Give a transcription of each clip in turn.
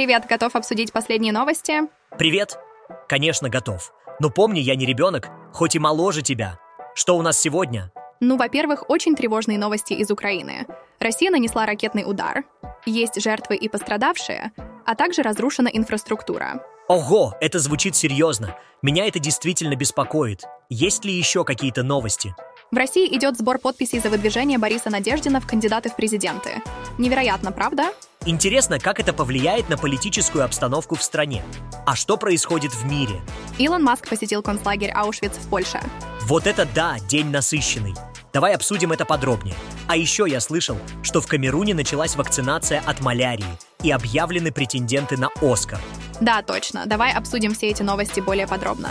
Привет, готов обсудить последние новости? Привет. Конечно, готов. Но помни, я не ребенок, хоть и моложе тебя. Что у нас сегодня? Ну, во-первых, очень тревожные новости из Украины. Россия нанесла ракетный удар. Есть жертвы и пострадавшие, а также разрушена инфраструктура. Ого, это звучит серьезно. Меня это действительно беспокоит. Есть ли еще какие-то новости? В России идет сбор подписей за выдвижение Бориса Надеждина в кандидаты в президенты. Невероятно, правда? Интересно, как это повлияет на политическую обстановку в стране. А что происходит в мире? Илон Маск посетил концлагерь Аушвиц в Польше. Вот это да, день насыщенный. Давай обсудим это подробнее. А еще я слышал, что в Камеруне началась вакцинация от малярии и объявлены претенденты на Оскар. Да, точно. Давай обсудим все эти новости более подробно.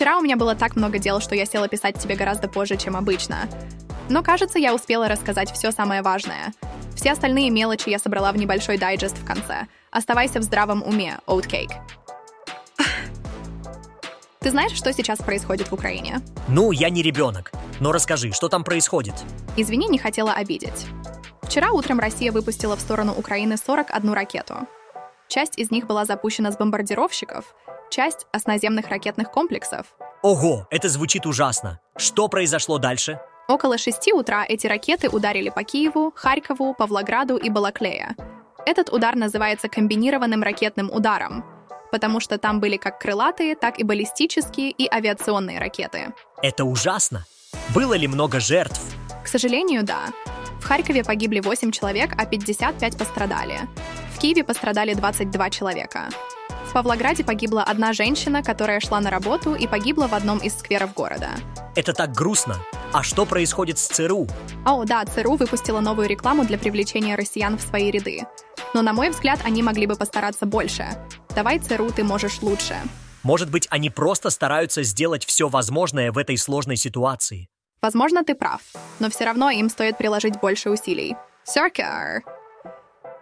Вчера у меня было так много дел, что я села писать тебе гораздо позже, чем обычно. Но, кажется, я успела рассказать все самое важное. Все остальные мелочи я собрала в небольшой дайджест в конце. Оставайся в здравом уме, Oatcake. Ты знаешь, что сейчас происходит в Украине? Ну, я не ребенок. Но расскажи, что там происходит? Извини, не хотела обидеть. Вчера утром Россия выпустила в сторону Украины 41 ракету. Часть из них была запущена с бомбардировщиков, часть — с наземных ракетных комплексов. Ого, это звучит ужасно. Что произошло дальше? Около 6 утра эти ракеты ударили по Киеву, Харькову, Павлограду и Балаклея. Этот удар называется комбинированным ракетным ударом, потому что там были как крылатые, так и баллистические и авиационные ракеты. Это ужасно. Было ли много жертв? К сожалению, да. В Харькове погибли 8 человек, а 55 пострадали. В Киеве пострадали 22 человека. В Павлограде погибла одна женщина, которая шла на работу и погибла в одном из скверов города. Это так грустно. А что происходит с ЦРУ? О, да, ЦРУ выпустила новую рекламу для привлечения россиян в свои ряды. Но, на мой взгляд, они могли бы постараться больше. Давай, ЦРУ, ты можешь лучше. Может быть, они просто стараются сделать все возможное в этой сложной ситуации. Возможно, ты прав, но все равно им стоит приложить больше усилий. Сёркер!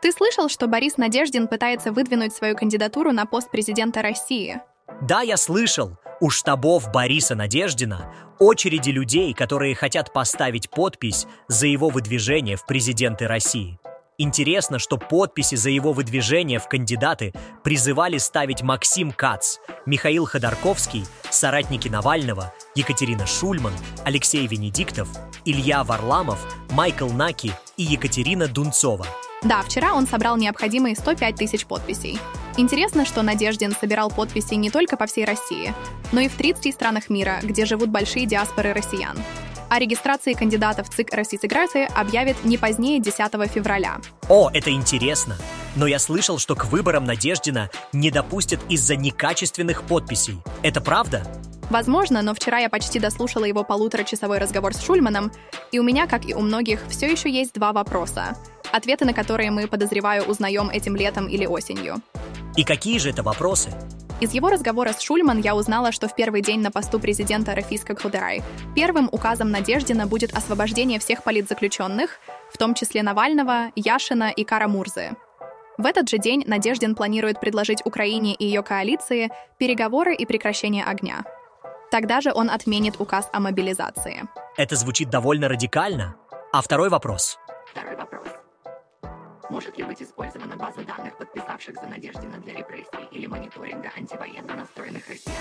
Ты слышал, что Борис Надеждин пытается выдвинуть свою кандидатуру на пост президента России? Да, я слышал. У штабов Бориса Надеждина очереди людей, которые хотят поставить подпись за его выдвижение в президенты России. Интересно, что подписи за его выдвижение в кандидаты призывали ставить Максим Кац, Михаил Ходорковский, соратники Навального, Екатерина Шульман, Алексей Венедиктов, Илья Варламов, Майкл Наки и Екатерина Дунцова – да, вчера он собрал необходимые 105 тысяч подписей. Интересно, что Надеждин собирал подписи не только по всей России, но и в 30 странах мира, где живут большие диаспоры россиян. О регистрации кандидатов в ЦИК Российской объявит не позднее 10 февраля. О, это интересно. Но я слышал, что к выборам Надеждина не допустят из-за некачественных подписей. Это правда? Возможно, но вчера я почти дослушала его полуторачасовой разговор с Шульманом, и у меня, как и у многих, все еще есть два вопроса ответы на которые мы, подозреваю, узнаем этим летом или осенью. И какие же это вопросы? Из его разговора с Шульман я узнала, что в первый день на посту президента Рафиска Кхударай первым указом Надеждина будет освобождение всех политзаключенных, в том числе Навального, Яшина и Кара Мурзы. В этот же день Надеждин планирует предложить Украине и ее коалиции переговоры и прекращение огня. Тогда же он отменит указ о мобилизации. Это звучит довольно радикально. А второй вопрос? Второй вопрос. Может ли быть использована база данных, подписавших за Надеждина для репрессий или мониторинга антивоенно настроенных россиян?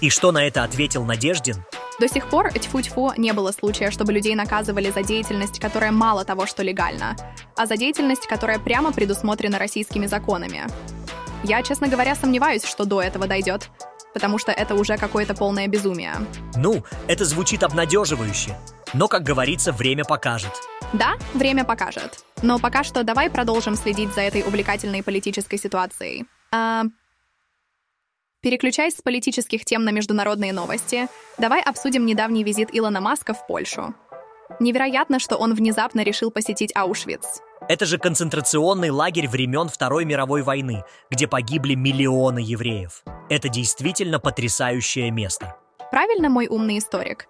И что на это ответил Надеждин? До сих пор, тьфу-тьфу, не было случая, чтобы людей наказывали за деятельность, которая мало того, что легальна, а за деятельность, которая прямо предусмотрена российскими законами. Я, честно говоря, сомневаюсь, что до этого дойдет, потому что это уже какое-то полное безумие. Ну, это звучит обнадеживающе. Но, как говорится, время покажет. Да, время покажет. Но пока что давай продолжим следить за этой увлекательной политической ситуацией. А... Переключаясь с политических тем на международные новости, давай обсудим недавний визит Илона Маска в Польшу. Невероятно, что он внезапно решил посетить Аушвиц. Это же концентрационный лагерь времен Второй мировой войны, где погибли миллионы евреев. Это действительно потрясающее место. Правильно, мой умный историк?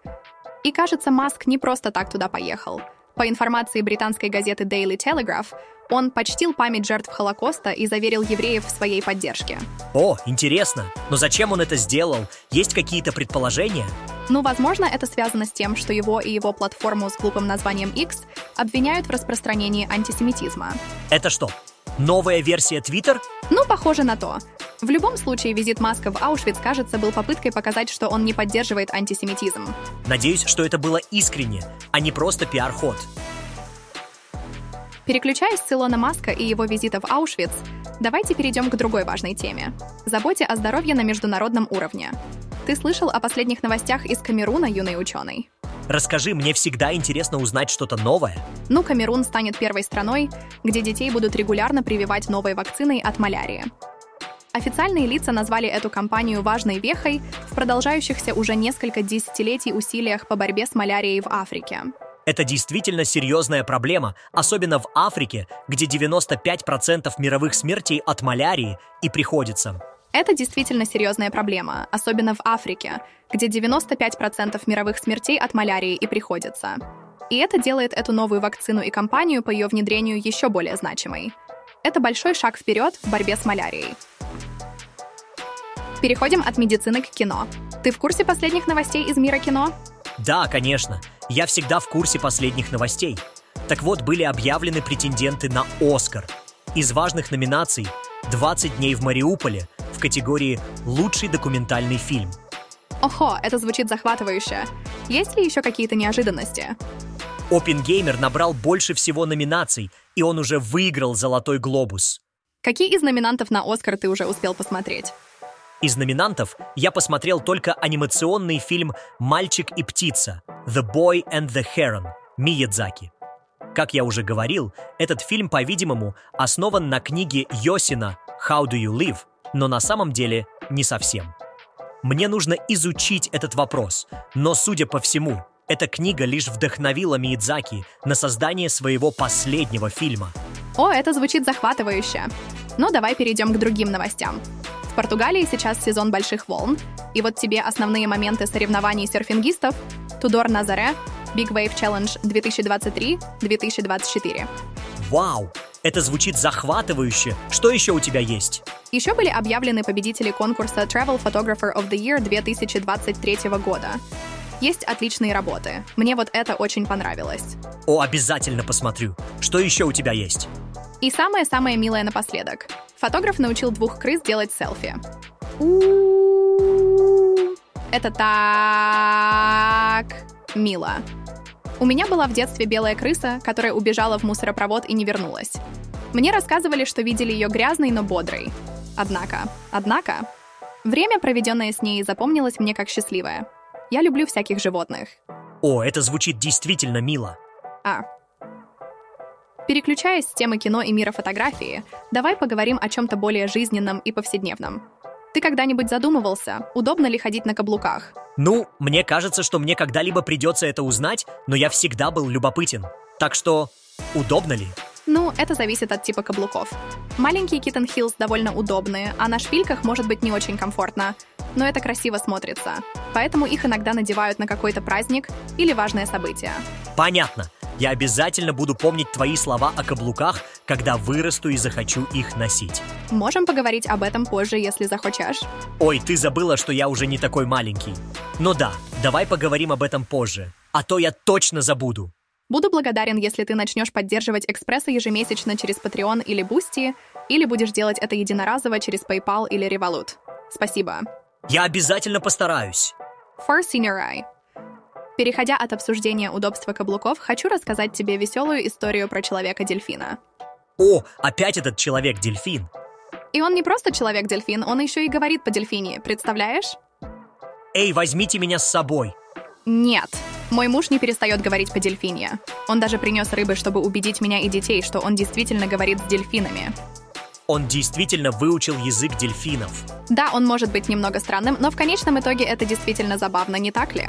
И кажется, Маск не просто так туда поехал. По информации британской газеты Daily Telegraph, он почтил память жертв Холокоста и заверил евреев в своей поддержке. О, интересно. Но зачем он это сделал? Есть какие-то предположения? Ну, возможно, это связано с тем, что его и его платформу с глупым названием X обвиняют в распространении антисемитизма. Это что? Новая версия Twitter? Ну, похоже на то. В любом случае, визит Маска в Аушвиц, кажется, был попыткой показать, что он не поддерживает антисемитизм. Надеюсь, что это было искренне, а не просто пиар-ход. Переключаясь с Илона Маска и его визита в Аушвиц, давайте перейдем к другой важной теме – заботе о здоровье на международном уровне. Ты слышал о последних новостях из Камеруна, юный ученый? Расскажи, мне всегда интересно узнать что-то новое. Ну, Камерун станет первой страной, где детей будут регулярно прививать новой вакциной от малярии. Официальные лица назвали эту кампанию важной вехой в продолжающихся уже несколько десятилетий усилиях по борьбе с малярией в Африке. Это действительно серьезная проблема, особенно в Африке, где 95% мировых смертей от малярии и приходится. Это действительно серьезная проблема, особенно в Африке, где 95% мировых смертей от малярии и приходится. И это делает эту новую вакцину и кампанию по ее внедрению еще более значимой. Это большой шаг вперед в борьбе с малярией. Переходим от медицины к кино. Ты в курсе последних новостей из мира кино? Да, конечно. Я всегда в курсе последних новостей. Так вот, были объявлены претенденты на «Оскар». Из важных номинаций «20 дней в Мариуполе» в категории «Лучший документальный фильм». Ого, это звучит захватывающе. Есть ли еще какие-то неожиданности? Опенгеймер набрал больше всего номинаций, и он уже выиграл «Золотой глобус». Какие из номинантов на «Оскар» ты уже успел посмотреть? Из номинантов я посмотрел только анимационный фильм «Мальчик и птица» «The Boy and the Heron» Миядзаки. Как я уже говорил, этот фильм, по-видимому, основан на книге Йосина «How do you live?», но на самом деле не совсем. Мне нужно изучить этот вопрос, но, судя по всему, эта книга лишь вдохновила Миядзаки на создание своего последнего фильма. О, это звучит захватывающе. Но давай перейдем к другим новостям. В Португалии сейчас сезон больших волн, и вот тебе основные моменты соревнований серфингистов Тудор Назаре, Big Wave Challenge 2023-2024. Вау! Это звучит захватывающе. Что еще у тебя есть? Еще были объявлены победители конкурса Travel Photographer of the Year 2023 года. Есть отличные работы. Мне вот это очень понравилось. О, обязательно посмотрю. Что еще у тебя есть? И самое-самое милое напоследок. Фотограф научил двух крыс делать селфи. Это так мило. У меня была в детстве белая крыса, которая убежала в мусоропровод и не вернулась. Мне рассказывали, что видели ее грязной, но бодрой. Однако, однако, время, проведенное с ней, запомнилось мне как счастливое. Я люблю всяких животных. О, это звучит действительно мило. А, Переключаясь с темы кино и мира фотографии, давай поговорим о чем-то более жизненном и повседневном. Ты когда-нибудь задумывался, удобно ли ходить на каблуках? Ну, мне кажется, что мне когда-либо придется это узнать, но я всегда был любопытен. Так что, удобно ли? Ну, это зависит от типа каблуков. Маленькие Kitten Heels довольно удобные, а на шпильках может быть не очень комфортно. Но это красиво смотрится. Поэтому их иногда надевают на какой-то праздник или важное событие. Понятно. Я обязательно буду помнить твои слова о каблуках, когда вырасту и захочу их носить. Можем поговорить об этом позже, если захочешь. Ой, ты забыла, что я уже не такой маленький. Ну да, давай поговорим об этом позже. А то я точно забуду. Буду благодарен, если ты начнешь поддерживать Экспресса ежемесячно через Patreon или Boosty, или будешь делать это единоразово через PayPal или Revolut. Спасибо. Я обязательно постараюсь. For Senior Eye. Переходя от обсуждения удобства каблуков, хочу рассказать тебе веселую историю про человека-дельфина. О, опять этот человек-дельфин. И он не просто человек-дельфин, он еще и говорит по-дельфине, представляешь? Эй, возьмите меня с собой. Нет, мой муж не перестает говорить по-дельфине. Он даже принес рыбы, чтобы убедить меня и детей, что он действительно говорит с дельфинами. Он действительно выучил язык дельфинов. Да, он может быть немного странным, но в конечном итоге это действительно забавно, не так ли?